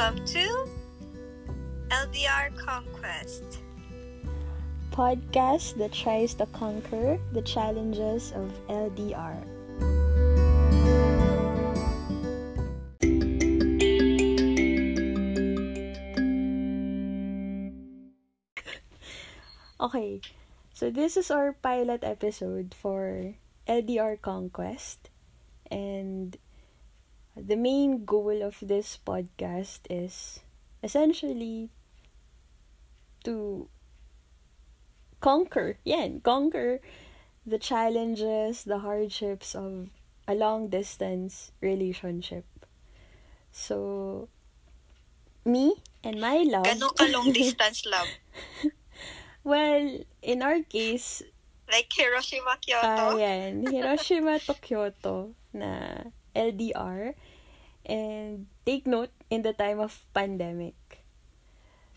Welcome to LDR Conquest. Podcast that tries to conquer the challenges of LDR. okay, so this is our pilot episode for LDR Conquest. And the main goal of this podcast is essentially to conquer, yeah, conquer the challenges, the hardships of a long distance relationship. So, me and my love. Ka long distance love? well, in our case, Like Hiroshima, Kyoto? Ah, yan. Hiroshima to Kyoto na LDR. And take note, in the time of pandemic.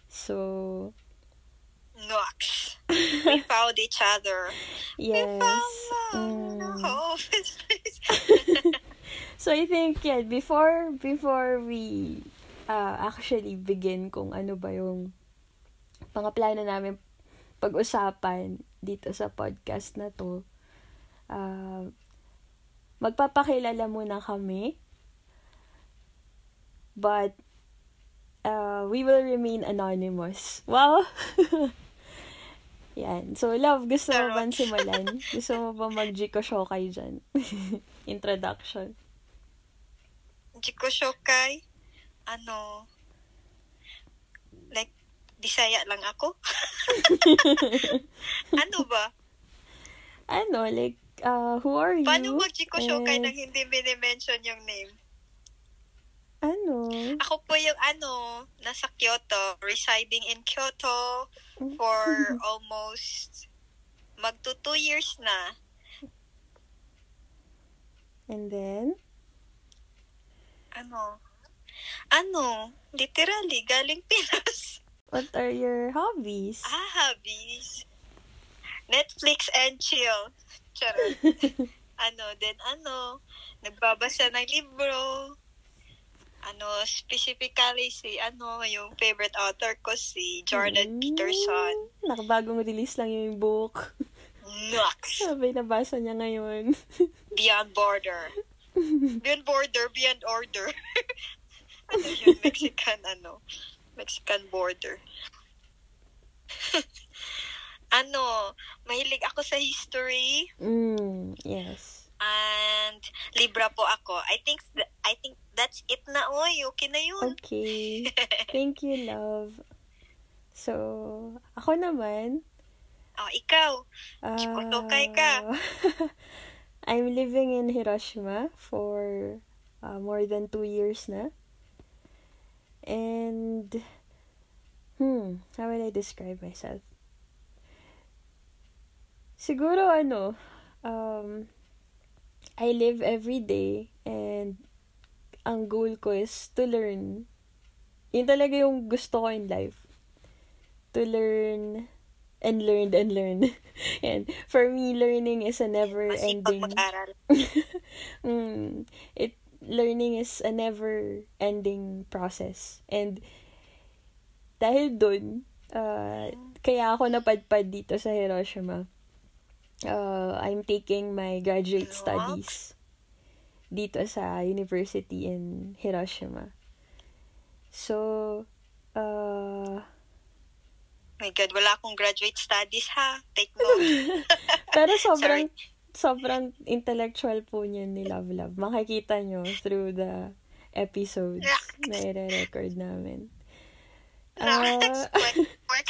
So, Nox. We found each other. yes. We found love. Mm. So, I think, yeah, before, before we uh, actually begin kung ano ba yung mga plano namin pag-usapan dito sa podcast na to, uh, magpapakilala muna kami. But, uh, we will remain anonymous. Wow! Yan. So, love, gusto mo ba simulan? gusto mo ba mag-Jiko Shokai dyan? Introduction. Jiko Shokai, ano, like, Bisaya lang ako? ano ba? Ano, like, uh, who are you? Paano mag-Jiko Shokai And, nang hindi minimension yung name? Ano? Ako po yung ano, nasa Kyoto, residing in Kyoto for almost magto two years na. And then? Ano? Ano? Literally, galing Pinas. What are your hobbies? Ah, hobbies. Netflix and chill. Charot. ano, then ano, nagbabasa ng libro. Ano, specifically si, ano, yung favorite author ko, si Jordan Mm, Peterson. Nakabagong release lang yung book. Nux. Sabay nabasa niya ngayon. Beyond Border. Beyond Border, Beyond Order. ano yun? Mexican, ano? Mexican border. Ano, mahilig ako sa history mm, yes. and libra po ako. I think th- I think that's it na oy. Okay na yun. Okay. Thank you, love. So, ako naman, oh, ikaw. uh, Chikotokay ka. I'm living in Hiroshima for uh, more than two years na. And, hmm, how would I describe myself? Siguro, ano, um, I live every day and ang goal ko is to learn. Yun talaga yung gusto ko in life. To learn and learn and learn. and for me, learning is a never Masipag ending mag-aral. mm, it learning is a never ending process and dahil dun uh, kaya ako napadpad dito sa Hiroshima uh, I'm taking my graduate studies dito sa university in Hiroshima so uh, My God, wala akong graduate studies ha. Take note. Pero sobrang sobrang intellectual po niya ni Love Love. Makikita nyo through the episodes na i-record namin. Work.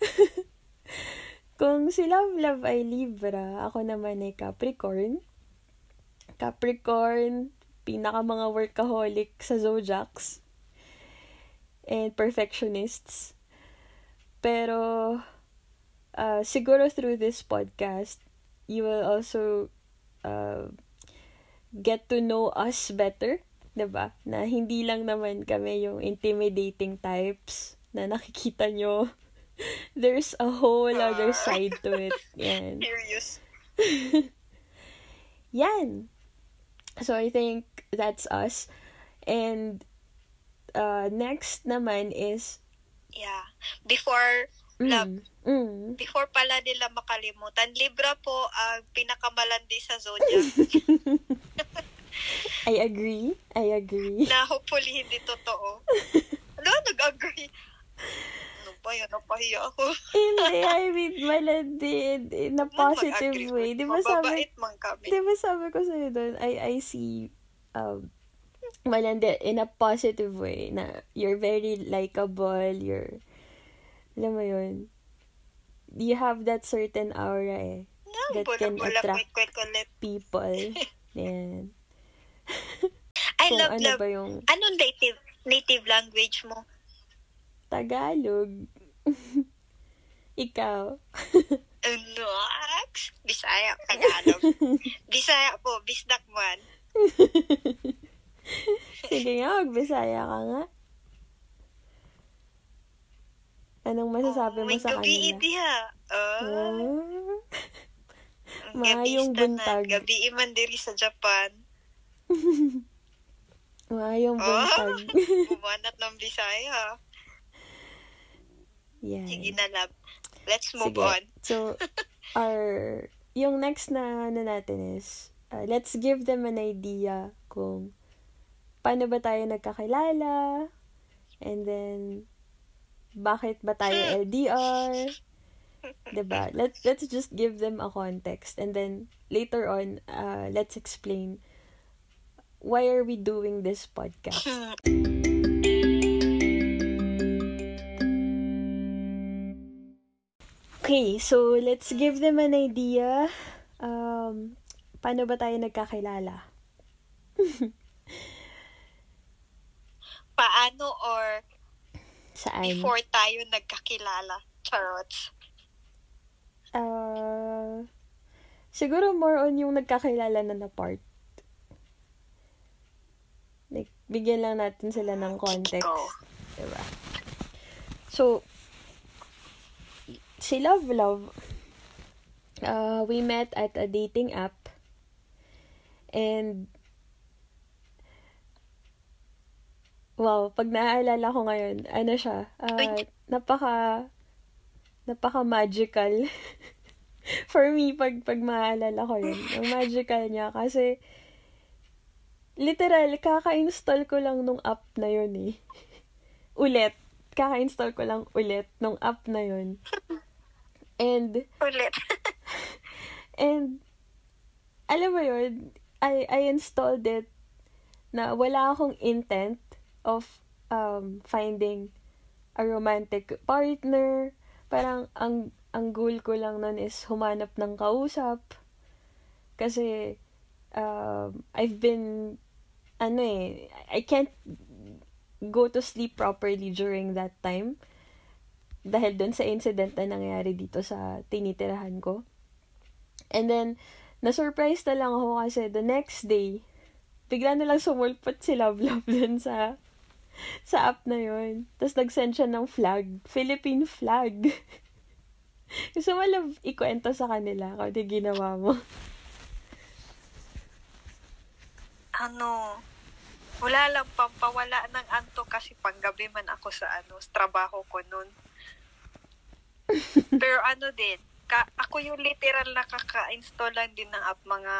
kung si Love Love ay Libra, ako naman ay Capricorn. Capricorn, pinaka mga workaholic sa zodiacs. And perfectionists. Pero, uh, siguro through this podcast, you will also uh, get to know us better. 'di ba? Na hindi lang naman kami yung intimidating types na nakikita nyo. There's a whole other side to it. Yan. Serious. Yan. So I think that's us. And uh, next naman is, Yeah. Before love, mm, mm, before pala nila makalimutan, Libra po ang pinakamalandi sa zodiac I agree. I agree. na hopefully hindi totoo. Ano, nag-agree? Ba yun? Napahiya ako. Hindi, I mean, malandi in, in a positive way. Di ba sabi, man kami. di ba sabi ko sa'yo doon, I, I see, um, malandi in a positive way na you're very likable, you're, alam mo yun, you have that certain aura eh. No, that bula, can bula, attract quick, quick people. Yan. I Kung love, ano love. ba yung Anong native native language mo? Tagalog. Ikaw. Ano? Bisaya, Tagalog. Bisaya po, bisdak man. Sige nga, magbisaya ka nga. Anong masasabi mo May sa gabi kanila? idi ha. Oh, Ah, Maayong buntag. Gabi iman diri sa Japan. Maayong Oh, buntag. bumanat ng Bisaya. Yan. Sige na, love. Let's move Sige. on. So, our, yung next na ano natin is, uh, let's give them an idea kung paano ba tayo nagkakilala, and then, bakit ba tayo LDR, diba? Let, let's just give them a context, and then, later on, uh, let's explain why are we doing this podcast. Okay, so let's give them an idea. Um, paano ba tayo nagkakilala? Paano or Saan? before tayo nagkakilala? Charots. Uh, siguro more on yung nagkakilala na na part. Like, bigyan lang natin sila ng context. Diba? So, si Love Love, uh, we met at a dating app. And, wow, pag naaalala ko ngayon, ano siya, uh, napaka, napaka magical. For me, pag, pag maaalala ko yun, ang magical niya, kasi, literal, kaka-install ko lang nung app na yun eh. Ulit. Kaka-install ko lang ulit nung app na yun. And, Ulit. and, alam mo yun, I, I installed it na wala akong intent of um, finding a romantic partner. Parang ang ang goal ko lang nun is humanap ng kausap. Kasi um, I've been ano eh, I can't go to sleep properly during that time dahil dun sa incident na nangyari dito sa tinitirahan ko. And then, na-surprise na lang ako kasi the next day, bigla na lang sumulpot si Love Love dun sa sa app na yun. Tapos nag-send siya ng flag. Philippine flag. Gusto mo lang ikwento sa kanila kung di ginawa mo. ano, wala lang pampawala ng anto kasi panggabi man ako sa ano, trabaho ko nun. Pero ano din, ka, ako yung literal na kaka-install lang din ng app mga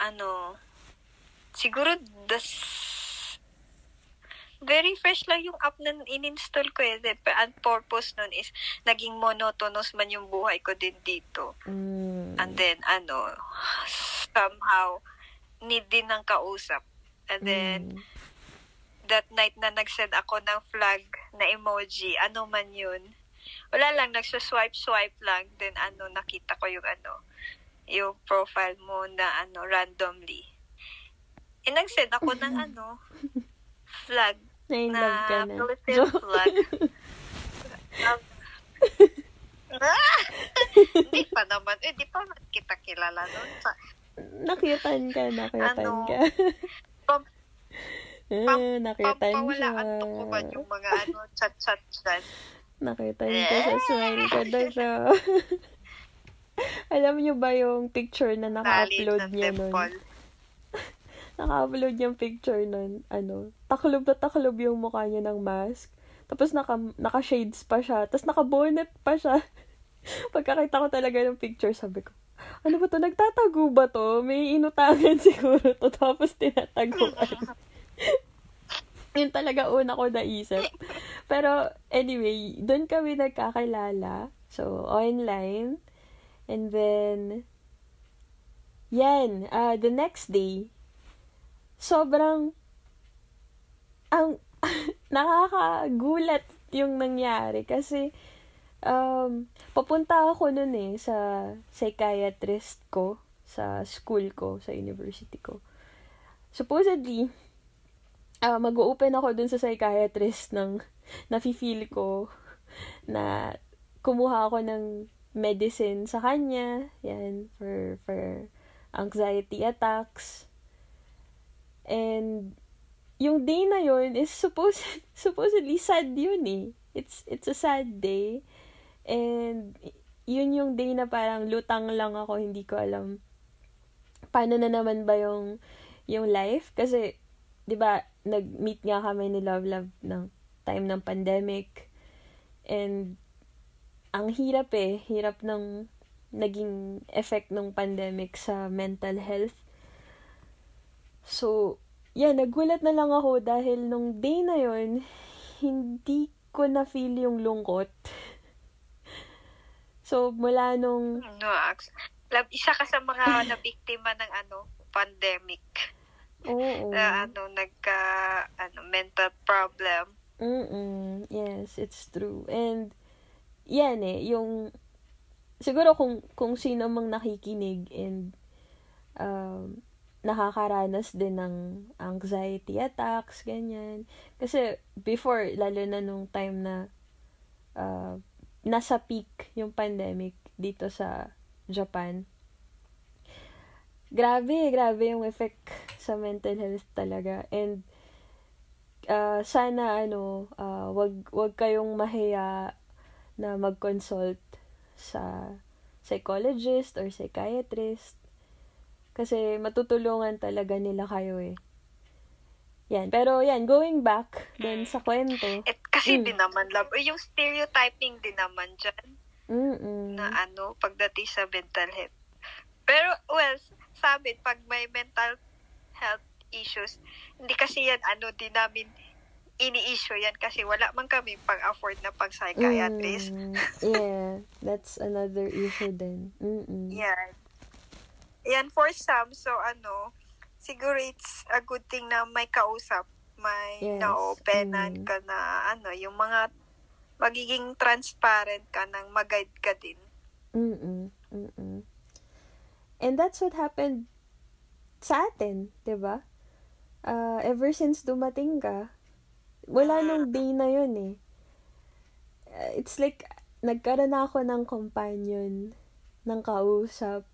ano, siguro das very fresh lang yung app na in-install ko eh. The- Ang purpose nun is naging monotonous man yung buhay ko din dito. Mm. And then, ano, somehow, need din ng kausap. And then, Mm. That night na nag-send ako ng flag na emoji, ano man yun. Wala lang, nagsaswipe-swipe lang. Then, ano, nakita ko yung ano, yung profile mo na ano, randomly. Eh, nag-send ako ng ano, flag na na. Philippine flag. Um! Hindi pa naman. Eh, di pa man kita kilala nun. Sa, Nakitan ka, nakitan Ano? ka. Eh, pam- nakitan siya. pampawalaan to ko man yung mga ano, chat-chat dyan. Nakitan ka sa smile ko siya. Alam niyo ba yung picture na naka-upload niya nun? naka-upload niyang picture nun, ano, taklob na taklob yung mukha niya ng mask. Tapos naka, naka-shades pa siya. Tapos naka-bonnet pa siya. Pagkakita ko talaga ng picture, sabi ko, ano ba to? Nagtatago ba to? May inutangan siguro to. Tapos tinataguan. Yun talaga una ko naisip. Pero, anyway, doon kami nagkakilala. So, online. And then, yan, uh, the next day, sobrang, ang, nakakagulat yung nangyari. Kasi, um, papunta ako nun eh, sa psychiatrist ko, sa school ko, sa university ko. Supposedly, uh, mag-open ako dun sa psychiatrist ng nafe-feel ko na kumuha ako ng medicine sa kanya, yan, for, for anxiety attacks. And, yung day na yun is supposed, supposedly sad yun eh. It's, it's a sad day. And, yun yung day na parang lutang lang ako, hindi ko alam paano na naman ba yung, yung life. Kasi, di ba, nag-meet nga kami ni Love Love ng time ng pandemic. And, ang hirap eh. Hirap ng naging effect ng pandemic sa mental health. So, yeah, nagulat na lang ako dahil nung day na yon hindi ko na feel yung lungkot. so, mula nung... No, isa ka sa mga nabiktima ng ano, pandemic. Oo. Na ano, nagka, ano, mental problem. Mm Yes, it's true. And, yan eh, yung, siguro kung, kung sino mang nakikinig and, um, nakakaranas din ng anxiety attacks, ganyan. Kasi, before, lalo na nung time na, uh, nasa peak yung pandemic dito sa Japan, grabe, grabe yung effect sa mental health talaga. And, uh, sana, ano, uh, wag, wag kayong mahiya na mag-consult sa psychologist or psychiatrist. Kasi matutulungan talaga nila kayo eh. Yan. Pero yan, going back then sa kwento. At kasi mm. din naman, love, yung stereotyping din naman dyan. Mm-mm. Na ano, pagdating sa mental health. Pero, well, sabi, pag may mental health issues, hindi kasi yan, ano, din namin ini-issue yan kasi wala man kami pang-afford na pang-psychiatrist. Mm, yeah, that's another issue din. Mm-mm. Yan. Yan, for some, so ano, siguro it's a good thing na may kausap, may yes. na-openan mm. ka na, ano, yung mga magiging transparent ka nang mag-guide ka din. Mm-mm. Mm-mm. And that's what happened sa atin, 'di ba? Uh, ever since dumating ka, wala nung day na yun eh. Uh, it's like, nagkaroon na ako ng companion, ng kausap.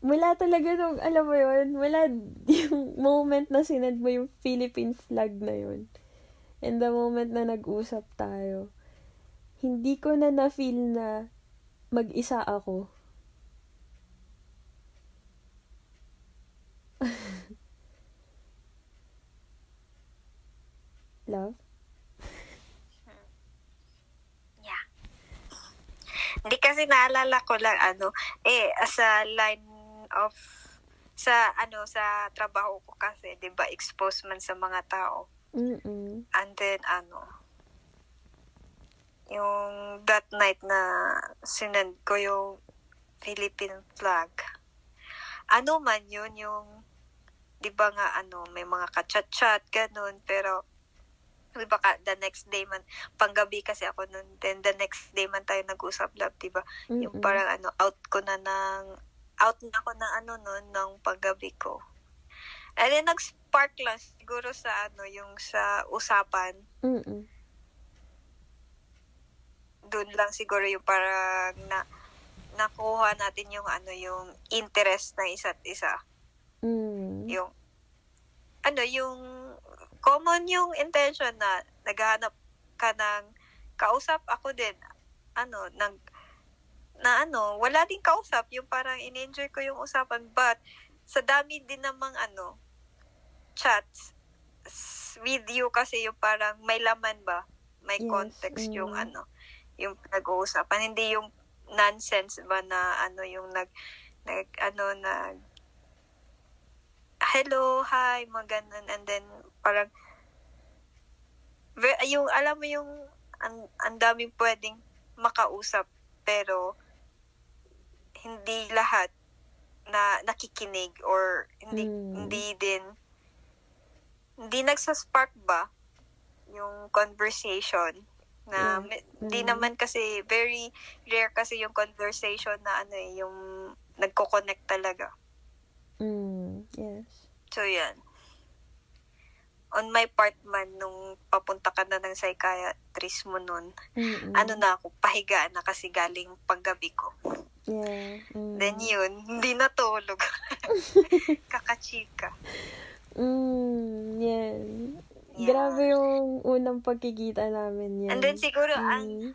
Wala talaga nung, alam mo yun, wala yung moment na sinend mo yung Philippine flag na yun. And the moment na nag-usap tayo, hindi ko na na-feel na mag-isa ako. Love? Yeah. Hindi kasi naalala ko lang ano, eh, as a line of sa ano sa trabaho ko kasi 'di ba exposed man sa mga tao. Mm. And then ano yung that night na sinend ko yung Philippine flag. Ano man yun yung 'di ba nga ano, may mga ka-chat-chat ganun, pero di ba ka, the next day man, panggabi kasi ako nun, then the next day man tayo nag-usap love, di ba? Mm-hmm. Yung parang ano, out ko na ng, out na ako ng ano nun, ng panggabi ko. And then nag-spark lang siguro sa ano, yung sa usapan. Mm-hmm. Doon lang siguro yung parang na, nakuha natin yung ano, yung interest na isa't isa. Mm. Yung, ano, yung common yung intention na naghahanap ka ng kausap ako din. Ano, nag, na ano, wala din kausap. Yung parang in-enjoy ko yung usapan. But, sa dami din namang ano, chats, s- video kasi yung parang may laman ba? May Yes, context yung mm. ano, yung nag-uusapan. Hindi yung nonsense ba na ano yung nag, nag ano, nag, hello, hi, mga ganun. And then, parang, yung, alam mo yung, ang, ang daming pwedeng makausap, pero, hindi lahat na nakikinig or hindi Mm. hindi din hindi nagsaspark ba yung conversation na hindi Mm. naman kasi very rare kasi yung conversation na ano eh yung nagko-connect talaga. Mm, yes. So yan. On my part man nung papunta ka na ng psychiatrist mo nun, Mm-mm. ano na ako, pahiga na kasi galing paggabi ko. Yeah. Mm. Then yun, hindi natulog. Kakachika. Mm, yan. Yeah. Grabe yung unang pagkikita namin yan. And then siguro, ang, Mm.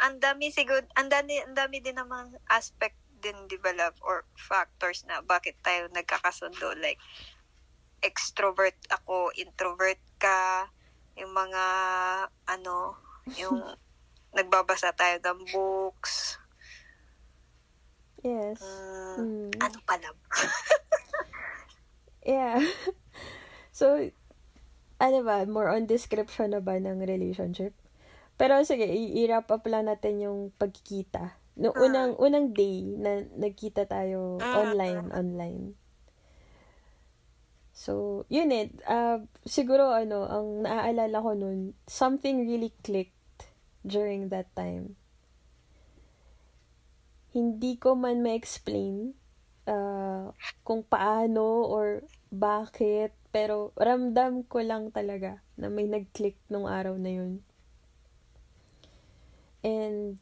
ang dami siguro, ang dami, ang dami din namang aspect din, love, or factors na bakit tayo nagkakasundo. Like, extrovert ako, introvert ka, yung mga, ano, yung nagbabasa tayo ng books. Yes. Mm, Mm. Ano pa, love? Yeah. so, ano ba, more on description na ba ng relationship? Pero sige, i-wrap up lang natin yung pagkikita. No, Ah. unang, unang day na nagkita tayo Ah. online, online. So, yun eh. Uh, siguro, ano, ang naaalala ko nun, something really clicked during that time. Hindi ko man ma-explain uh, kung paano or bakit, pero ramdam ko lang talaga na may nag-click nung araw na yun. And,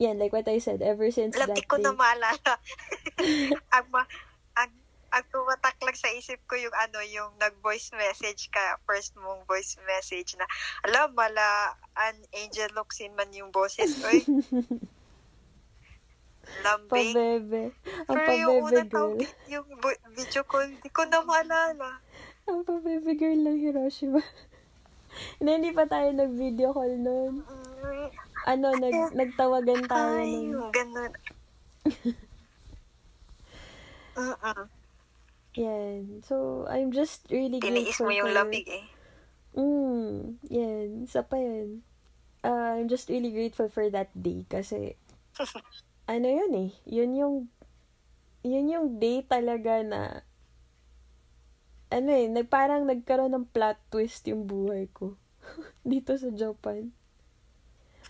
yan, like what I said, ever since Love, that di ko day, na maalala. ang, ma, ang, ang tumatak lang sa isip ko yung ano, yung nag-voice message ka, first mong voice message na, alam, mala, an angel looks in man yung boses. Uy, lambing. pabebe. Ang Pero yung pabebe unang girl. tawag, yung bu- video call, di ko na maalala. Ang pabebe girl ng Hiroshima. Hindi, hindi pa tayo nag-video call noon. Mm, Ano, nag, nagtawagan tayo Ay, yung ganun. Mm-mm. Yan. So, I'm just really Tiniis grateful mo yung for- lamig eh. Mm, yan. Isa pa yan. Uh, I'm just really grateful for that day kasi ano yun eh. Yun yung yun yung day talaga na ano eh, nag, parang nagkaroon ng plot twist yung buhay ko dito sa Japan.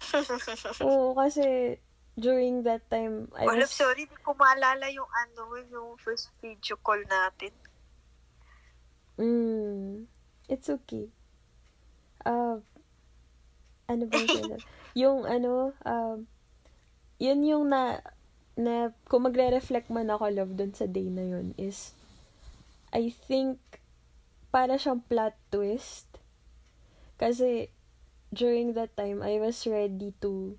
Oo, kasi during that time, I was... sorry, di ko maalala yung ano, yung first video call natin. Mm, it's okay. Uh, ano ba yung Yung ano, um, yun yung na, na, kung magre-reflect man ako, love, dun sa day na yun is, I think, para siyang plot twist. Kasi, during that time, I was ready to,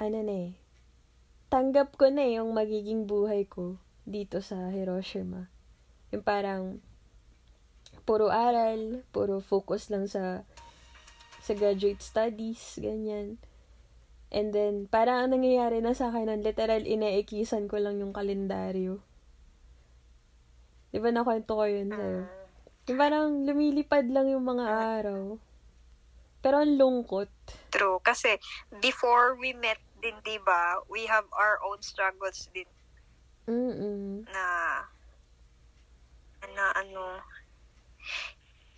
ano na eh, tanggap ko na eh yung magiging buhay ko dito sa Hiroshima. Yung parang, puro aral, puro focus lang sa sa graduate studies, ganyan. And then, parang ang nangyayari na sa akin nun, literal, inaikisan ko lang yung kalendaryo. Di ba nakwento ko yun sa'yo? Yung parang lumilipad lang yung mga araw. Pero ang lungkot. True. Kasi, before we met din, di ba, we have our own struggles din Mm-mm. na, na ano,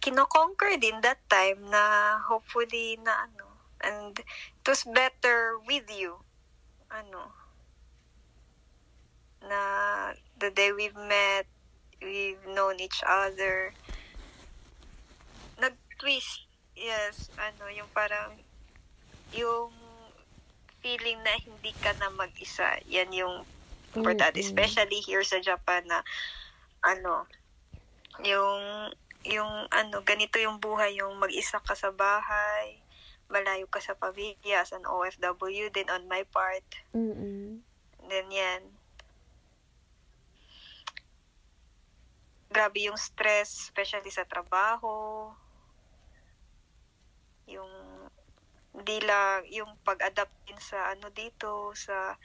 kinoconquer din that time na hopefully na ano, and it was better with you. Ano, na the day we've met, we've known each other, nag-twist, Yes, ano, yung parang, yung feeling na hindi ka na mag-isa. Yan yung for that. Especially here sa Japan na, ano, yung, yung, ano, ganito yung buhay, yung mag-isa ka sa bahay, malayo ka sa pamilya, as an OFW din on my part. Mm-mm. Then yan. Grabe yung stress, especially sa trabaho yung, hindi lang, yung pag-adapt din sa ano dito, sa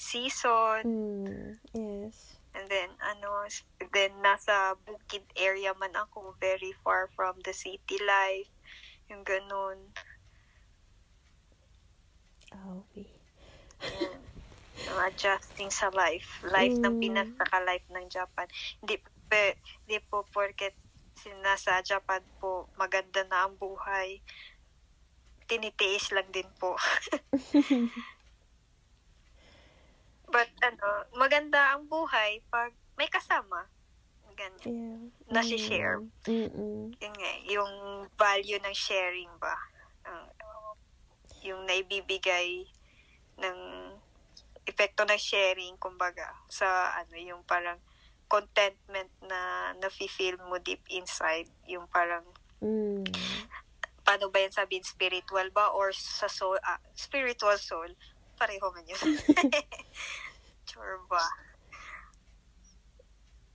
season. Mm, yes. And then, ano, then nasa bukid area man ako, very far from the city life. Yung ganun. Okay. Yung, yung adjusting sa life. Life ng Mm. Pinas saka life ng Japan. Hindi, pe, hindi po porket nasa Japan po maganda na ang buhay. Tinitiis lang din po. But ano, maganda ang buhay pag may kasama. Ganyan. Yeah. Nasi-share. Mm-mm. Yun nga, yung value ng sharing ba? Ang- yung naibibigay ng epekto ng sharing, kumbaga, sa ano, yung parang contentment na nafe-feel mo deep inside. Yung parang, Mm. Paano ba yan sabihin, spiritual ba? Or sa soul, ah, spiritual soul? Pareho man yun. sure ba?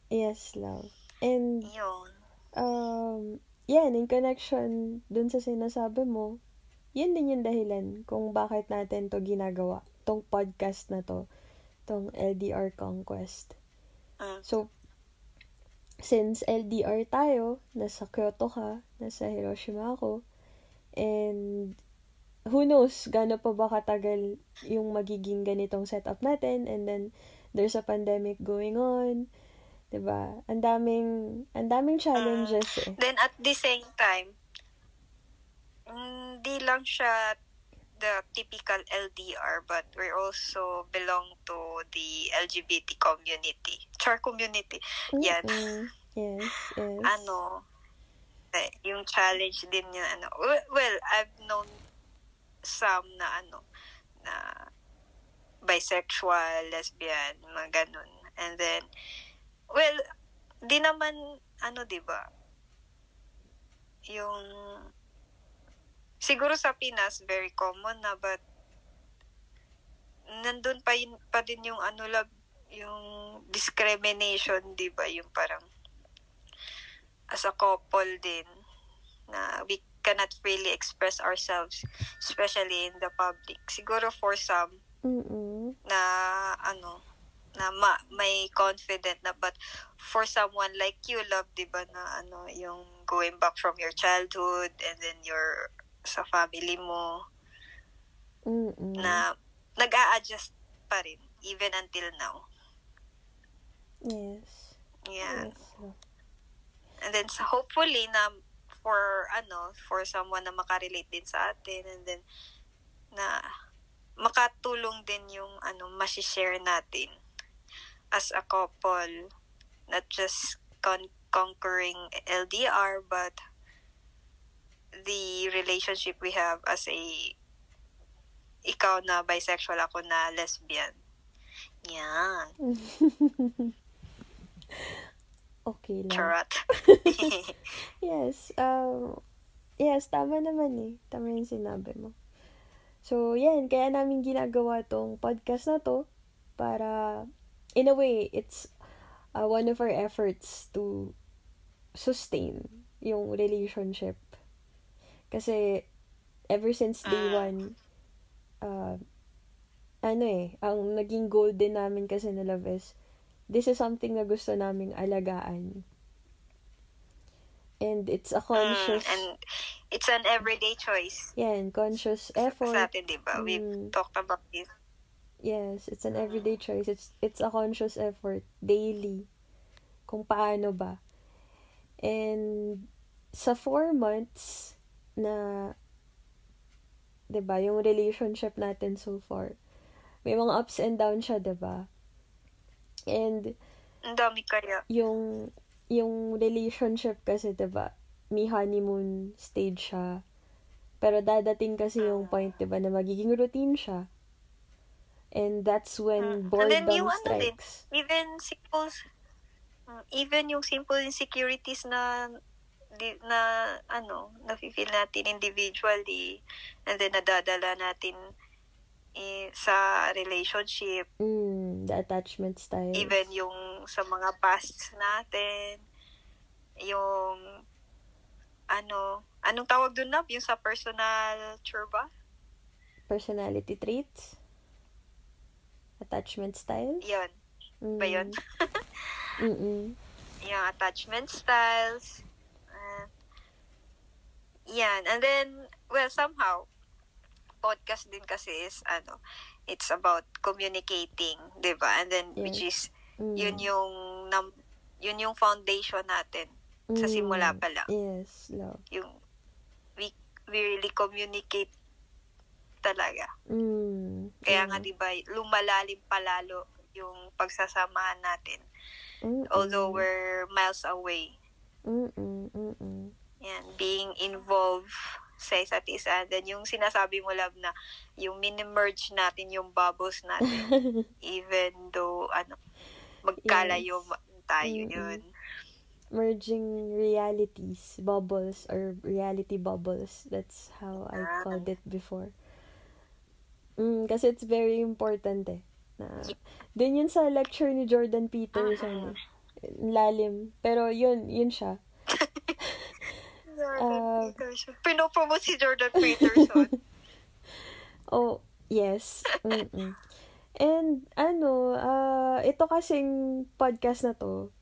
Yes, love. And, Yun. um, yan, in connection dun sa sinasabi mo, yun din yung dahilan kung bakit natin to ginagawa. Tong podcast na to. Tong LDR Conquest. Mm. So, since LDR tayo, nasa Kyoto ka, nasa Hiroshima ako, and who knows, gaano pa ba katagal yung magiging ganitong setup natin, and then, there's a pandemic going on, 'di ba? Ang daming, ang daming challenges eh. Then at the same time, hindi lang siya the typical LDR, but we also belong to the LGBT community. Char community. Yan. Mm-mm. Yes, yes. Ano, eh, yung challenge din yung ano. Well, some na ano, na bisexual, lesbian, mga ganun. And then, well, di naman, ano, ba? Yung, siguro sa Pinas, very common na, but, nandun pa, yun, pa din yung ano lang, yung discrimination, di ba? Yung parang, as a couple din, na we cannot freely express ourselves, especially in the public. Siguro for some, Mm-mm. na ano na ma, may confident na but for someone like you love 'di ba na ano yung going back from your childhood and then your sa family mo Mm-mm. na nag-a-adjust pa rin even until now Yes. yeah Yes. and then so hopefully na for ano for someone na makarelate din sa atin and then na makatulong din yung ano share natin as a couple. Not just con- conquering LDR but the relationship we have as a ikaw na bisexual ako na lesbian. Yan okay lang. charot Yes. Um, yes, tama naman eh. Tama yung sinabi mo. So, yan. Kaya namin ginagawa tong podcast na to para, in a way, it's uh, one of our efforts to sustain yung relationship. Kasi, ever since day Ah. one, uh, ano eh, ang naging goal din namin kasi na Love is, this is something na gusto naming alagaan. And it's a conscious, Mm, and it's an everyday choice yan, conscious sa effort. atin, di ba? We've Mm. talked about this. Yes, it's an everyday choice. It's it's a conscious effort daily. Kung paano ba. And sa four months na 'di ba, yung relationship natin so far. May mga ups and downs siya, 'di ba? And Ang dami kaya. yung yung relationship kasi 'di ba, may honeymoon stage siya. Pero dadating kasi yung point 'di ba na magiging routine siya. And that's when Mm. And then boredom yung ano din, strikes. even simple, mm, even yung simple insecurities na di, na ano, nafe-feel natin individually and then nadadala natin sa relationship, Mm, the attachment style. even yung sa mga past natin, yung, ano, anong tawag dun na? Yung sa personal tour ba? Personality traits? Attachment style? Yun. Ba yun? Mm-mm. yung attachment styles. Uh, yan. And then, well, somehow, podcast din kasi is, ano, it's about communicating, di ba? And then, which is, Mm. yun yung, nam, yun yung foundation natin sa simula Mm. pa lang. Yes, love. Yung, we, we really communicate talaga. Mm. Kaya Mm. nga, di ba, lumalalim palalo yung pagsasamahan natin. Mm-mm. Although we're miles away. Mm-mm. Mm-mm. Yan, being involved sa isa't isa. Then yung sinasabi mo, love, na yung mini-merge natin yung bubbles natin. even though, ano, magkalayo Yes. tayo Mm-mm. yun. Merging realities, bubbles, or reality bubbles. That's how I Ah. called it before. Mm, kasi it's very important eh. Na, din yun sa lecture ni Jordan Peterson. eh. Lalim. Pero yun, yun siya. Jordan Ah. Peterson. Pinopromote si Jordan Peterson. Oh, yes. Mm-mm. And ano, ah ito kasing podcast na to,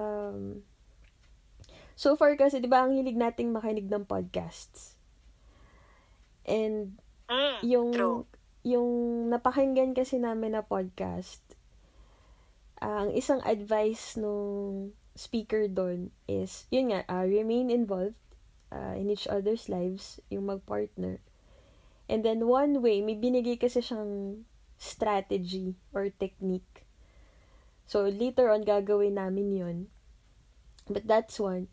um, so far kasi, di ba, ang hilig nating makinig ng podcasts. And mm, yung, true. yung napakinggan kasi namin na podcast, ah, ang isang advice nung speaker doon is, yun nga, ah, remain involved ah, in each other's lives, yung mag-partner. And then one way, may binigay kasi siyang strategy or technique. So later on gagawin namin 'yon. But that's one.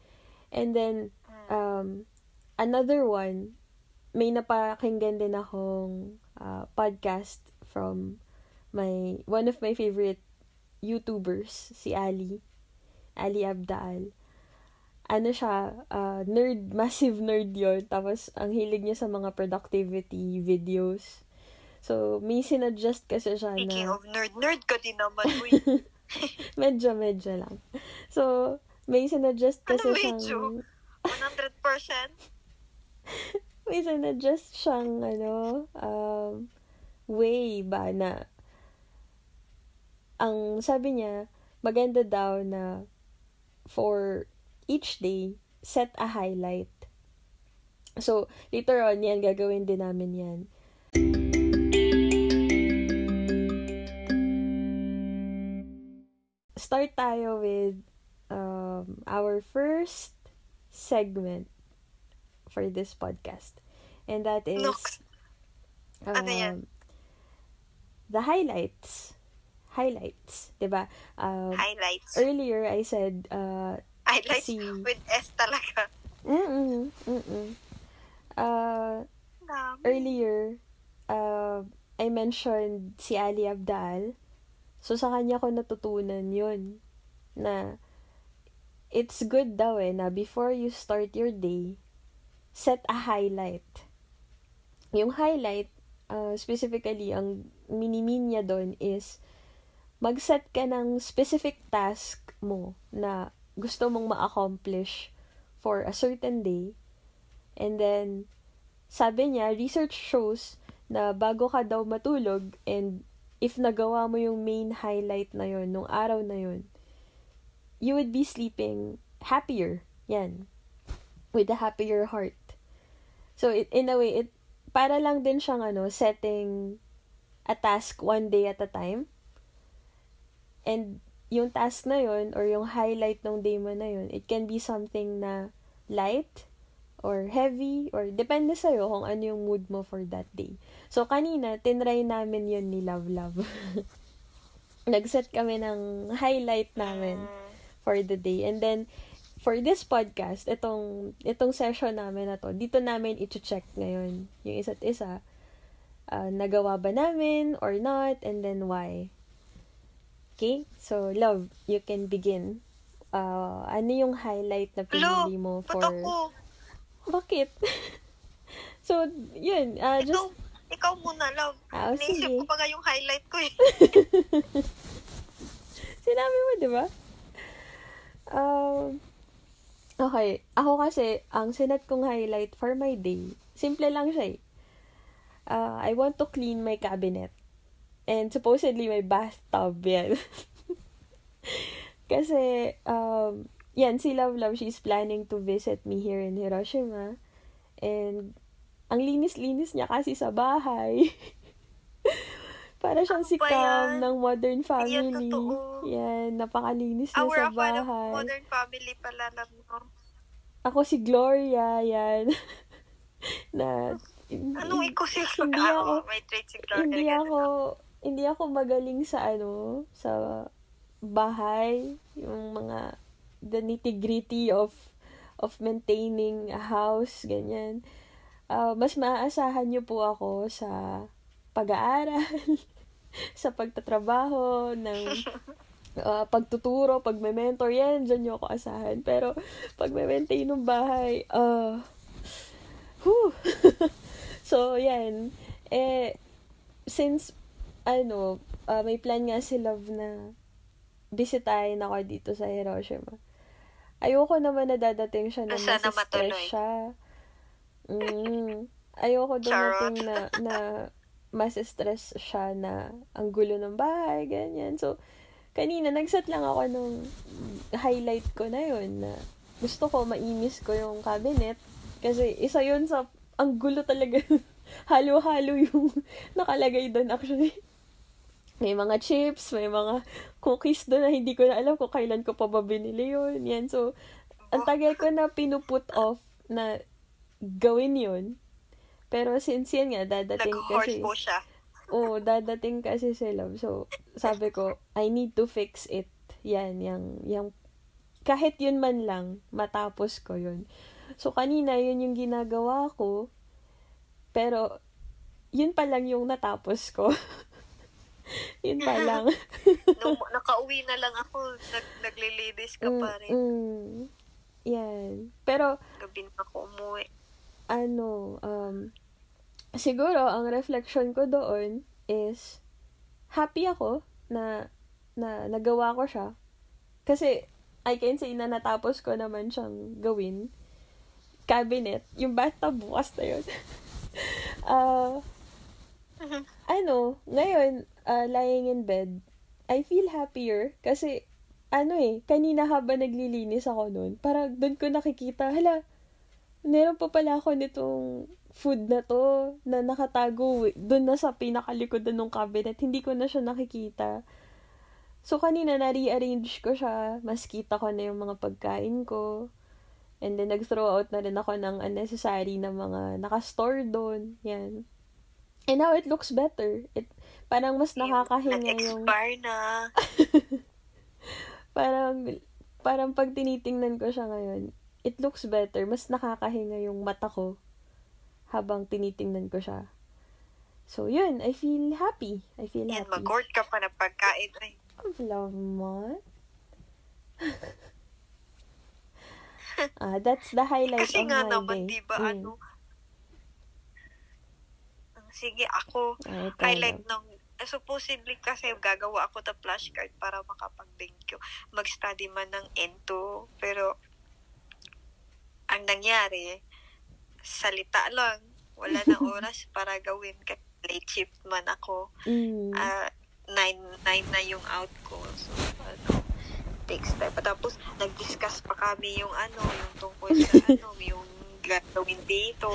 And then um another one, may napakinggan din akong uh, podcast from my one of my favorite YouTubers, si Ali. Ali Abdaal. Ano siya, uh, nerd, massive nerd yon Tapos, ang hilig niya sa mga productivity videos. So, may sinadjust kasi siya Speaking na... of nerd, nerd ka din naman, uy. medyo, medyo lang. So, may sinadjust kasi Ano siyang... medyo? 100%? may sinadjust siyang, ano, um, way ba na ang sabi niya, maganda daw na for each day, set a highlight. So, later on, yan, gagawin din namin yan. Start tayo with um, our first segment for this podcast. And that is Nox. Ano yan? um, the highlights. Highlights, 'di ba? Um, Highlights. earlier I said uh Highlights si- with S talaga. mm mm Uh Dami. earlier uh I mentioned si Ali Abdal. So sa kanya ko natutunan 'yun na it's good daw eh na before you start your day, set a highlight. Yung highlight, uh, specifically, ang minimin niya doon is mag-set ka ng specific task mo na gusto mong ma-accomplish for a certain day. And then, sabi niya, research shows na bago ka daw matulog and if nagawa mo yung main highlight na yon nung araw na yon you would be sleeping happier. Yan. With a happier heart. So, it, in a way, it, para lang din siyang ano, setting a task one day at a time. And yung task na yon or yung highlight ng day mo na yon it can be something na light or heavy or depende sa'yo kung ano yung mood mo for that day. So, kanina, tinry namin yun ni Love Love. Nag-set kami ng highlight namin for the day. And then, for this podcast, itong, itong session namin na to, dito namin i-check ngayon yung isa't isa. Ah, nagawa ba namin or not, and then why. Okay? So, love, you can begin. Ah, ano yung highlight na pinili mo Ba't for... ako? Bakit? so, yun. ah Ikaw, just, ikaw muna, love. Ah, oh, Naisip sige. ko pa nga yung highlight ko eh. Sinabi mo, di ba? Um, Okay, ako kasi, ang sinet kong highlight for my day, simple lang siya eh. Uh, I want to clean my cabinet. And supposedly, my bathtub yan. kasi, um, yan, si Love Love, she's planning to visit me here in Hiroshima. And, ang linis-linis niya kasi sa bahay. Para siyang si Cam yan? ng Modern Yan, Family. totoo. Yan, napakalinis niya sa bahay. Modern Family pala lang, no? Ako si Gloria, yan. na, Anong si Hindi ako- may trait si Gloria. hindi ako, hindi ako magaling sa ano, sa bahay. Yung mga, the nitty-gritty of, of maintaining a house, ganyan. Ah, mas maaasahan niyo po ako sa pag-aaral, sa pagtatrabaho, ng ah, pagtuturo, pagme-mentor, yan, dyan niyo ako asahan. Pero, pag maintain ng bahay, ah, whew. so, yan. Eh, since, ano, ah, may plan nga si Love na bisitahin ako dito sa Hiroshima. Ayoko naman na dadating siya na Sana masistress matuloy. siya. Mm. Ayoko dumating na, na masistress siya na ang gulo ng bahay, ganyan. So, kanina, nagset lang ako nung highlight ko na yun na gusto ko, mainis ko yung cabinet. Kasi isa yun sa, ang gulo talaga. Halo-halo yung nakalagay doon actually. May mga chips, may mga cookies doon na hindi ko na alam kung kailan ko pa ba binili yun. Yan, so, ang tagal ko na pinuput off na gawin yun. Pero since yan nga, dadating kasi... po siya. Oo, dadating kasi si Love. So, sabi ko, I need to fix it. Yan, yung, yung, kahit yun man lang, matapos ko yun. So, kanina, yun yung ginagawa ko. Pero, yun pa lang yung natapos ko. yun pa lang. Nung nakauwi na lang ako, nag naglilidis ka pa rin. Mm, mm. yan. Pero, Gabi na ako umuwi. ano, um, siguro, ang reflection ko doon is, happy ako na, na nagawa ko siya. Kasi, I can say na natapos ko naman siyang gawin. Cabinet. Yung bathtub bukas na yun. Ah, ano, ngayon, uh, lying in bed, I feel happier kasi, ano eh, kanina habang naglilinis ako nun, parang doon ko nakikita, hala, meron pa pala ako nitong food na to na nakatago doon na sa pinakalikodan ng cabinet. Hindi ko na siya nakikita. So, kanina na-rearrange ko siya. Mas kita ko na yung mga pagkain ko. And then, nag-throw out na rin ako ng unnecessary na mga nakastore doon. Yan. And now, it looks better. It, parang mas nakakahinga yung... Na. parang, parang pag tinitingnan ko siya ngayon, it looks better. Mas nakakahinga yung mata ko habang tinitingnan ko siya. So, yun. I feel happy. I feel Yan, happy. mag-hoard ka pa ng pagkain. Ay, Love mo. ah, that's the highlight kasi of nga my naman, day. di ba, Mm. ano, sige, ako, ikaw, highlight ng, eh, supposedly kasi gagawa ako ng flashcard para makapag-thank you. Mag-study man ng N2, pero, ang nangyari, salita lang, wala na oras para gawin. Kasi late shift man ako. Mm. Ah, nine, nine na yung out ko. So, ano, takes time. Tapos, nag-discuss pa kami yung ano, yung tungkol sa ano, yung gagawin dito.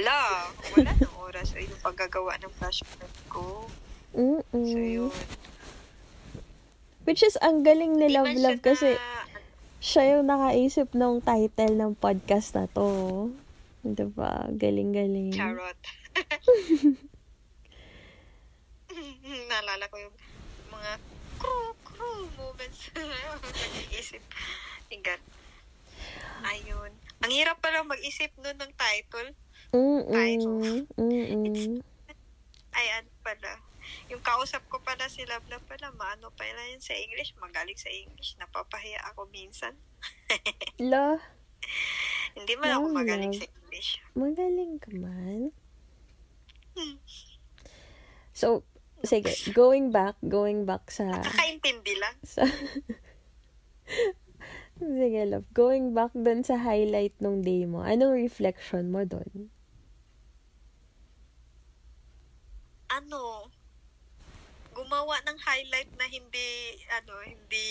Ala, wala nang oras. Ay, yung paggagawa ng flashcard ko. Mm-mm. So, yun. Which is, ang galing ni Love Love kasi na- siya yung nakaisip ng title ng podcast na to. Diba? Galing-galing. Charot. Naalala ko yung mga crew, crew moments. Nag-iisip. Ingat. Ayun. Ang hirap pala mag-isip nun ng title. Mm-mm. Mm-mm. Ay, ano pala. Yung kausap ko pala si Love pala, maano pala yun sa English. Magaling sa English. Napapahiya ako minsan. La, Hindi man ako magaling Love. sa English. magaling ka man. So, sige, going back, going back sa Nakakaintindi lang. sa Sige, love. Going back dun sa highlight nung day mo, anong reflection mo dun? Ano, gumawa ng highlight na hindi, ano, hindi,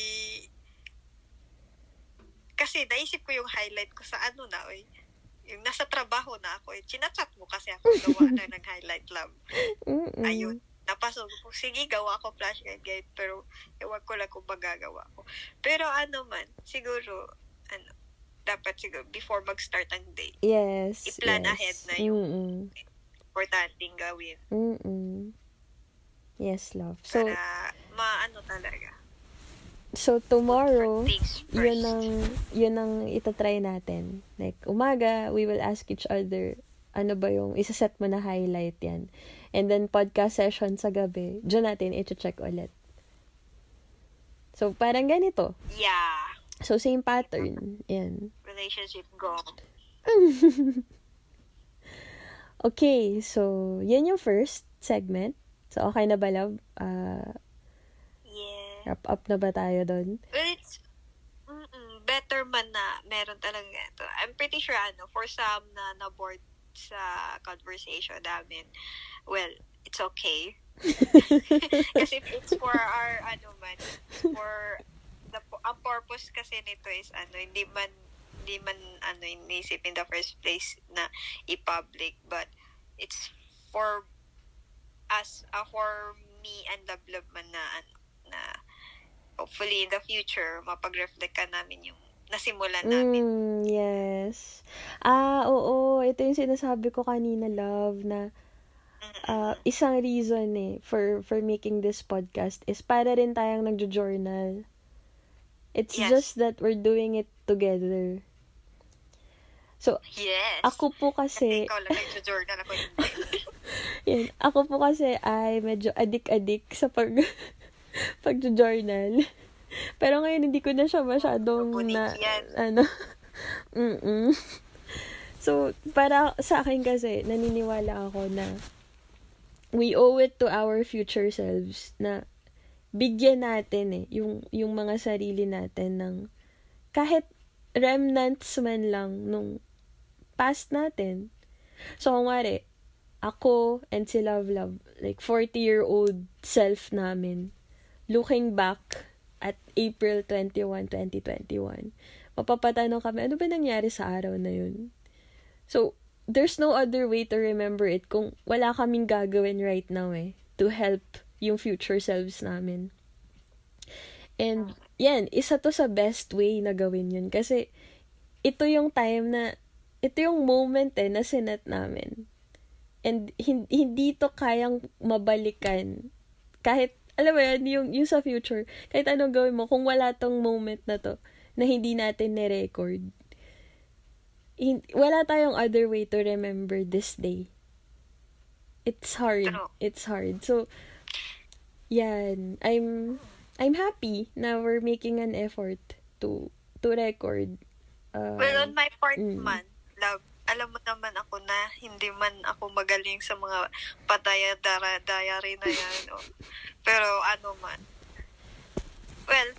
kasi naisip ko yung highlight ko sa ano na, oy, yung nasa trabaho na ako, eh, chinachat mo kasi ako gawa na ng highlight love. Mm-mm. Ayun. Napasok ko, sige, gawa ko flash guide guide, pero ewan ko lang kung magagawa ko. Pero ano man, siguro, ano, dapat siguro, before mag-start ang day, Yes. I-plan yes. ahead na yung- Mm-mm. importanteng gawin Mm-mm. Yes, love. So, para maano talaga. so tomorrow, yun ang, yun ang itatry natin. Like, umaga, we will ask each other, ano ba yung, isaset mo na highlight yan. And then, podcast session sa gabi, dyan natin iti-check ulit. So, parang ganito. Yeah. So, same pattern. Yan. Relationship goal. Okay, so, yan yung first segment. So, okay na ba, love? Uh, Yeah. wrap up na ba tayo doon? Well, it's better man na meron talaga ito. I'm pretty sure, ano, for some na na-board sa conversation namin, well, it's okay. kasi if it's for our, ano man, for the, ang purpose kasi nito is, ano, hindi man, hindi man, ano, inisip in the first place na i-public, but it's for us, uh, for me and Love Love man na, ano, na hopefully in the future, mapag-reflect ka namin yung nasimulan namin. Mm, yes. Ah, oo. Ito yung sinasabi ko kanina, love, na ah, isang reason eh for for making this podcast is para rin tayong nagjo-journal. It's Yes. just that we're doing it together. So, Yes. ako po Kasi kasi, ikaw lang nagjo-journal ako hindi. yan, ako po kasi ay medyo adik-adik sa pag pagjo-journal. Pero ngayon hindi ko na siya masyadong na yan. ano. Mm. So, para sa akin kasi naniniwala ako na we owe it to our future selves na bigyan natin eh yung yung mga sarili natin ng kahit remnants man lang nung past natin. So, kung wari, ako and si Love Love, like 40-year-old self namin, looking back April 21, 2021, mapapatanong kami, ano ba nangyari sa araw na yun? So, there's no other way to remember it kung wala kaming gagawin right now eh, to help yung future selves namin. And, yan, isa to sa best way na gawin yun. Kasi, ito yung time na, ito yung moment eh, na sinet namin. And, hin- hindi to kayang mabalikan. Kahit, alam mo yan, yung, yung sa future, kahit anong gawin mo, kung wala tong moment na to, na hindi natin ni-record, hin- wala tayong other way to remember this day. It's hard. It's hard. So, yan. I'm, I'm happy na we're making an effort to, to record. Uh, well, on my part mm. man, love, alam mo naman ako na hindi man ako magaling sa mga pataya-diary na yan. oh. Pero ano man, well,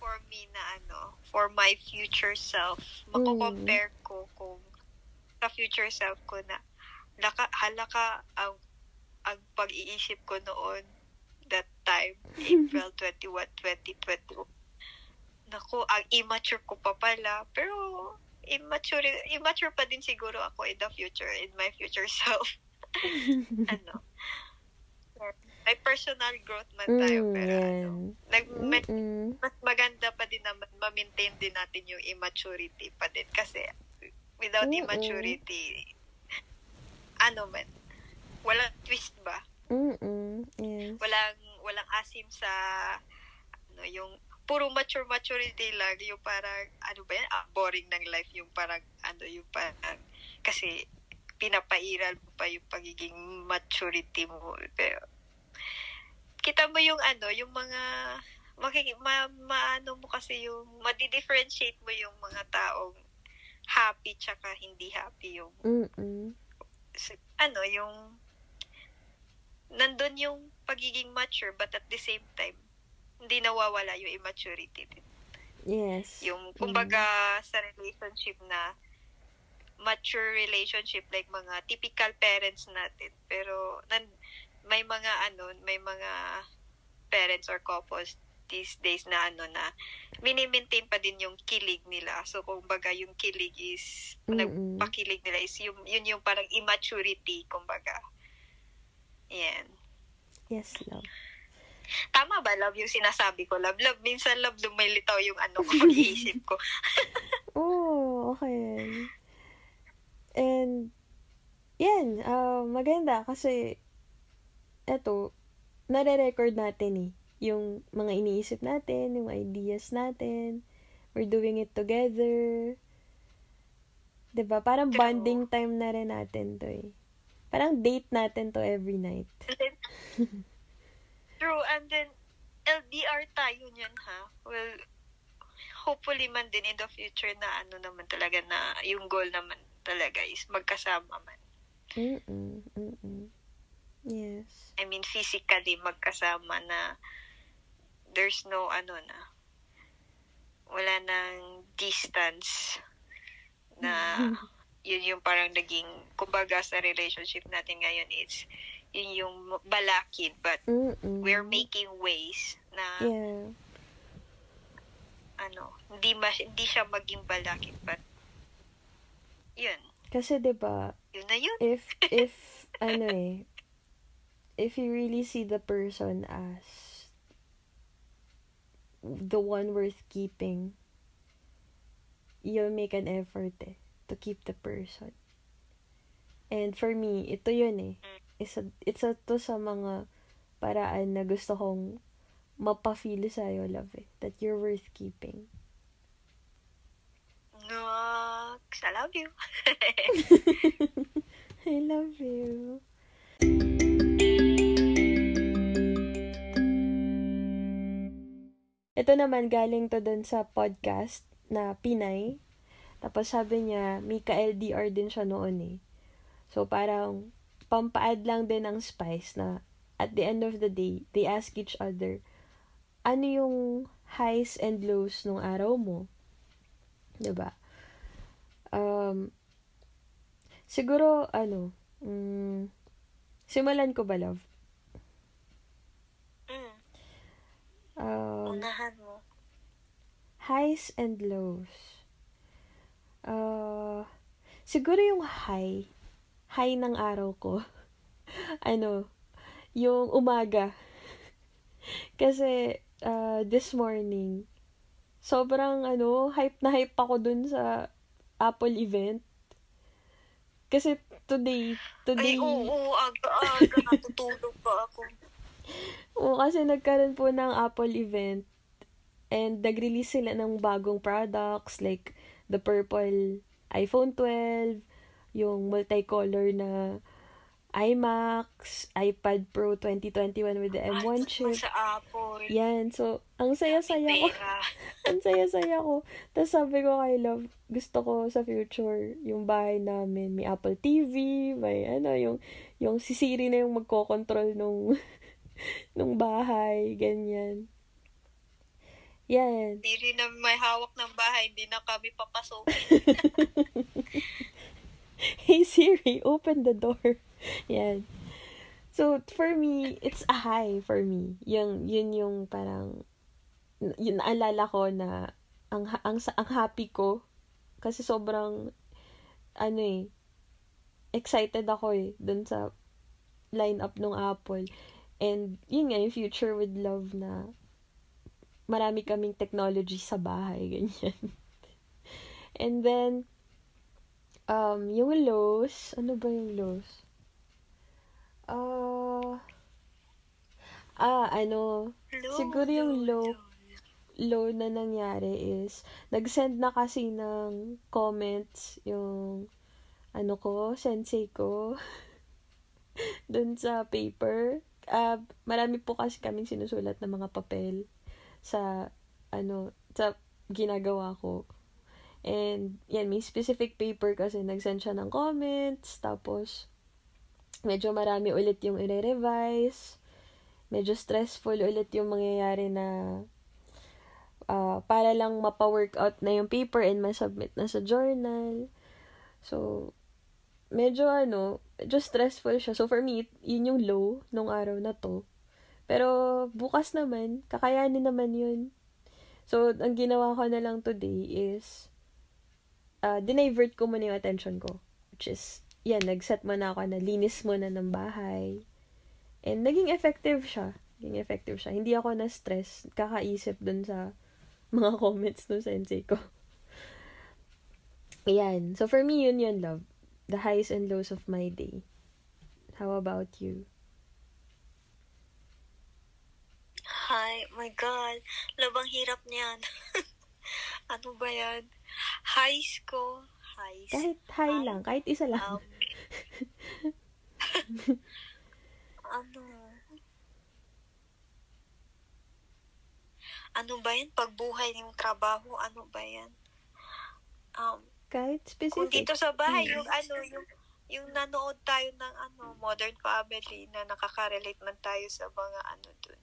for me na ano, for my future self, mako-compare ko kung sa future self ko na laka, halaka ang ang pag-iisip ko noon that time, April 21, 2021. Naku, ang immature ko pa pala. Pero, immature, immature pa din siguro ako in the future, in my future self. ano? May personal growth man tayo, mm, pero ano, yan. nag, may- Mm-mm. mas maganda pa din naman ma-maintain din natin yung immaturity pa din kasi without Mm-mm. immaturity ano man walang twist ba Mm-mm. Yes. walang walang asim sa ano yung puro mature maturity lang yung parang ano ba yan ah, boring ng life yung parang ano yung parang kasi pinapairal mo pa yung pagiging maturity mo pero kita mo yung ano yung mga makiki, ma, maano mo kasi yung madi-differentiate mo yung mga taong happy tsaka hindi happy yung Mm-mm. ano yung nandun yung pagiging mature but at the same time hindi nawawala yung immaturity din. Yes. Yung, kumbaga, sa relationship na mature relationship, like mga typical parents natin. Pero, nan, may mga ano, may mga parents or couples these days na ano na mini-maintain pa din yung kilig nila. So, kumbaga, yung kilig is, Mm-mm. nagpakilig nila is yung, yun yung parang immaturity, kumbaga. Yan. Yes, love. Tama ba, love, yung sinasabi ko? Love, love, minsan, love, lumilitaw yung ano ko, pag-iisip ko. Oh, okay. And, yan, uh, maganda kasi, eto, nare-record natin eh. Yung mga iniisip natin, yung ideas natin. We're doing it together. 'Di ba Parang True. bonding time na rin natin to eh. Parang date natin to every night. True, and then, LDR tayo niyan, ha? Well, hopefully man din in the future na ano naman talaga na yung goal naman talaga is magkasama man. Mm-mm, mm-mm. Yes. I mean, physically magkasama na there's no ano na wala nang distance na yun yung parang naging kumbaga sa relationship natin ngayon is yun yung balakid but Mm-mm. we're making ways na Yeah. ano hindi ma- hindi siya maging balakid but yun. Kasi 'di ba yun na yun. if if ano eh if you really see the person as the one worth keeping you'll make an effort eh to keep the person. And for me ito yun eh isa isa to sa mga paraan na gusto kong mapa-feel sa'yo, love eh. That you're worth keeping. Nox, I love you I love you. Ito naman galing to dun sa podcast na Pinay. Tapos sabi niya, may ka-LDR din siya noon eh. So parang pampaad lang din ng spice na at the end of the day, they ask each other, ano yung highs and lows nung araw mo? 'Di ba? Um, siguro, ano, mm, simulan ko ba, love? mm, Um, unahan mo highs and lows. Uh, siguro yung high, high ng araw ko, ano, yung umaga. Kasi, uh, this morning, sobrang, ano, hype na hype ako dun sa Apple event. Kasi today, today, ay oo, oo aga-aga natutulog pa ako Oo, kasi nagkaroon po ng Apple event and nag-release sila ng bagong products like the purple iPhone 12, yung multicolor na iMac, iPad Pro 2021 with the M1 Ay, chip. sa Apple Yan, so, ang saya-saya ko. ang saya-saya ko. Tapos sabi ko kay Love, gusto ko sa future, yung bahay namin, may Apple TV, may ano, yung, yung si Siri na yung magkocontrol nung, nung bahay, ganyan. Yan. Rin na may hawak ng bahay, hindi na kami papasok. Hey Siri, open the door. Yan. So, for me, it's a high for me. Yung, yun yung parang, yun naalala ko na, ang, ang, ang happy ko, kasi sobrang, ano eh, excited ako eh, dun sa lineup ng Apple. And, yun nga, yung future with love na, marami kaming technology sa bahay, ganyan. And then, um, yung lows, ano ba yung lows? Ah, ah, ano, Siguro yung low. low na nangyari is, nag-send na kasi ng comments yung, ano ko, sensei ko, dun sa paper. Ah, marami po kasi kaming sinusulat ng mga papel sa, ano, sa ginagawa ko. And, yan, may specific paper kasi nag-send siya ng comments, tapos, medyo marami ulit yung i-revise, medyo stressful ulit yung mangyayari na uh, para lang mapa-workout na yung paper and masubmit na sa journal. So, medyo ano, just stressful siya. So, for me, yun yung low nung araw na to. Pero, bukas naman, kakayanin naman yun. So, ang ginawa ko na lang today is, uh, dinivert ko muna yung attention ko. Which is, yan, nag-set muna ako na linis muna ng bahay. And, naging effective siya. Naging effective siya. Hindi ako na-stress, kakaisip dun sa mga comments ng sensei ko. Yan. So, for me, yun yun, love. The highs and lows of my day. How about you? Hi, my God. Labang hirap niyan. ano ba yan? Highs ko. Highs. Kahit high lang. Kahit isa lang. Um, ano? Ano ba yan? Pagbuhay ng trabaho, ano ba yan? Um, kahit specific. kung dito sa bahay, yung ano, yung yung nanood tayo ng ano, Modern Family na nakaka-relate man tayo sa mga ano dun.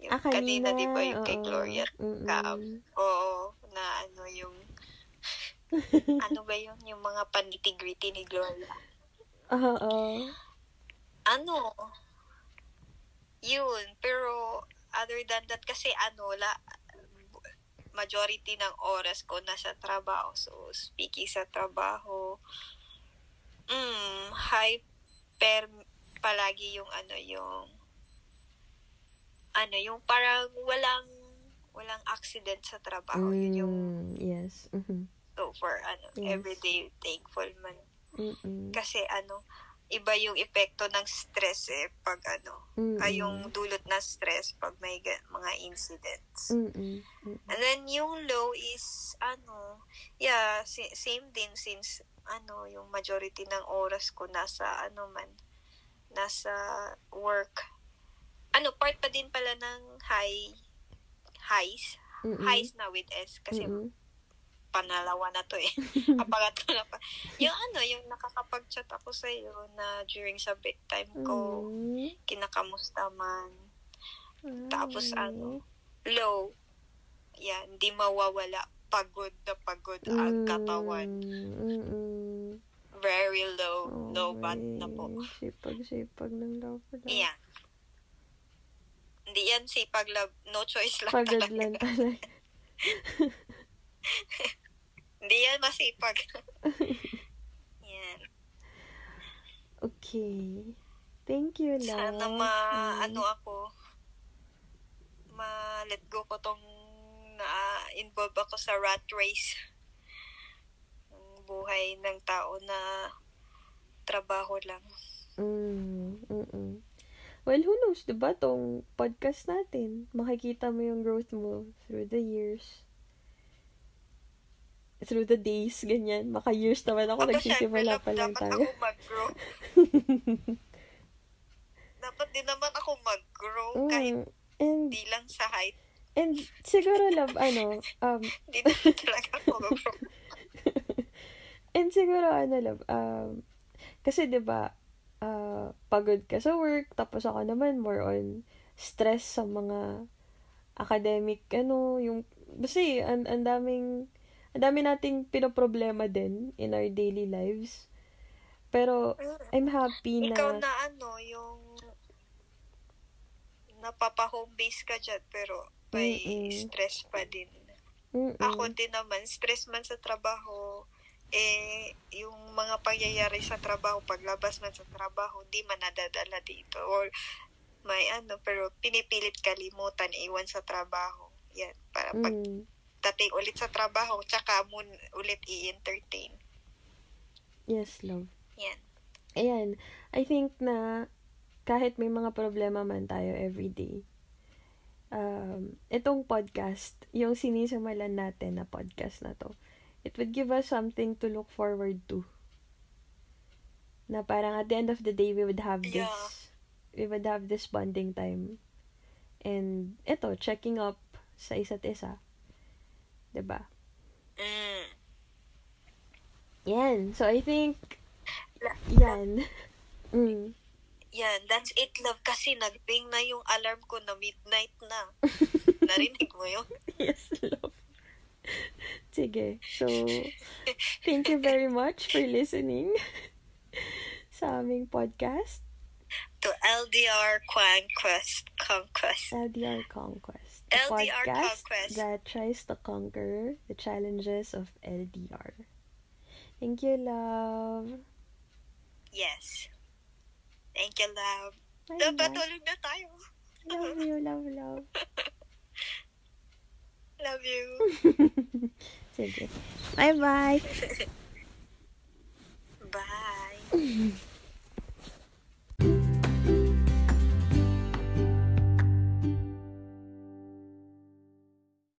Yung Ah, kanina, di ba yung kay oo. Gloria Mm-mm. Kaam? Oo, na ano yung ano ba yun? Yung mga paniti-gritty ni Gloria. Oo. Ano? Yun. Pero, other than that, kasi ano, la, majority ng oras ko nasa trabaho. So, speaking sa trabaho, mm, hyper palagi yung ano, yung ano, yung parang walang walang accident sa trabaho. Yun yung Mm, yes. Mhm. So for ano, Yes. everyday thankful man. Mm-mm. Kasi ano, iba yung epekto ng stress eh pag ano, Mm-mm. ay yung dulot na stress pag may ga- mga incidents. Mm-mm. Mm-mm. And then yung low is ano, yeah, si- same din since ano, yung majority ng oras ko nasa ano man, nasa work. Ano, part pa din pala ng high, highs, Mm-mm. highs na with S kasi Mm-mm. Panalawa na to eh. Kapangatlo na pa. Yung ano, yung nakakapag-chat ako sa iyo na during sa break time ko, Mm. kinakamusta man. Tapos Ay. ano, low. Yan, hindi mawawala. Pagod na pagod ang katawan. Mm-mm. Very low. Oh, low bad na po. Sipag-sipag ng love love. Yan. Hindi yan sipag love. No choice lang Pagod talaga. lang talaga. Hindi yan masipag. yan. Okay. Thank you, love. Sana ma, Mm. ano ako, ma-let go ko tong na-involve ako sa rat race. Ang buhay ng tao na trabaho lang. Mm, mm-mm. Well, who knows, diba, tong podcast natin, makikita mo yung growth mo through the years. Through the days, ganyan. Maka years naman ako, syempre, nagsisimula pa lang dapat tayo. ako mag-grow. dapat din naman ako mag-grow kahit Mm, and, di lang sa height. and siguro, love, ano, um, Hindi naman talaga ako mag-grow. And siguro, ano, love, um, kasi, di ba, ah, pagod ka sa work, tapos ako naman more on stress sa mga academic, ano, yung, kasi, ang, ang daming, ang dami nating pinoproblema din in our daily lives. Pero, I'm happy na, Ikaw na ano, yung napapa-home base ka dyan, pero may Mm-mm. stress pa din. Mm-mm. Ako din naman, stress man sa trabaho, eh, yung mga pangyayari sa trabaho, paglabas man sa trabaho, di man nadadala dito. Or, may ano, pero pinipilit kalimutan, iwan sa trabaho. Yan, para pag Mm. Dating ulit sa trabaho, tsaka mo ulit i-entertain. Yes, love. Yan. Ayan, I think na kahit may mga problema man tayo everyday, um, itong podcast, yung sinisimulan natin na podcast na to, it would give us something to look forward to. Na parang at the end of the day, we would have this, Yeah. we would have this bonding time. And ito, checking up sa isa't isa. 'Di ba? Mm. Yan. So, I think, La- yan. Mm. Yan, that's it love kasi nagping na yung alarm ko na midnight na. Narinig mo yun? yes, love. Sige. So, thank you very much for listening sa aming podcast. To LDR Conquest. Conquest. LDR Conquest. LDR podcast Conquest. that tries to conquer the challenges of LDR. Thank you, love. Yes. Thank you, love. Bye, love, patulog na tayo. Love you, love, love. love you. Sige. Bye-bye. Bye.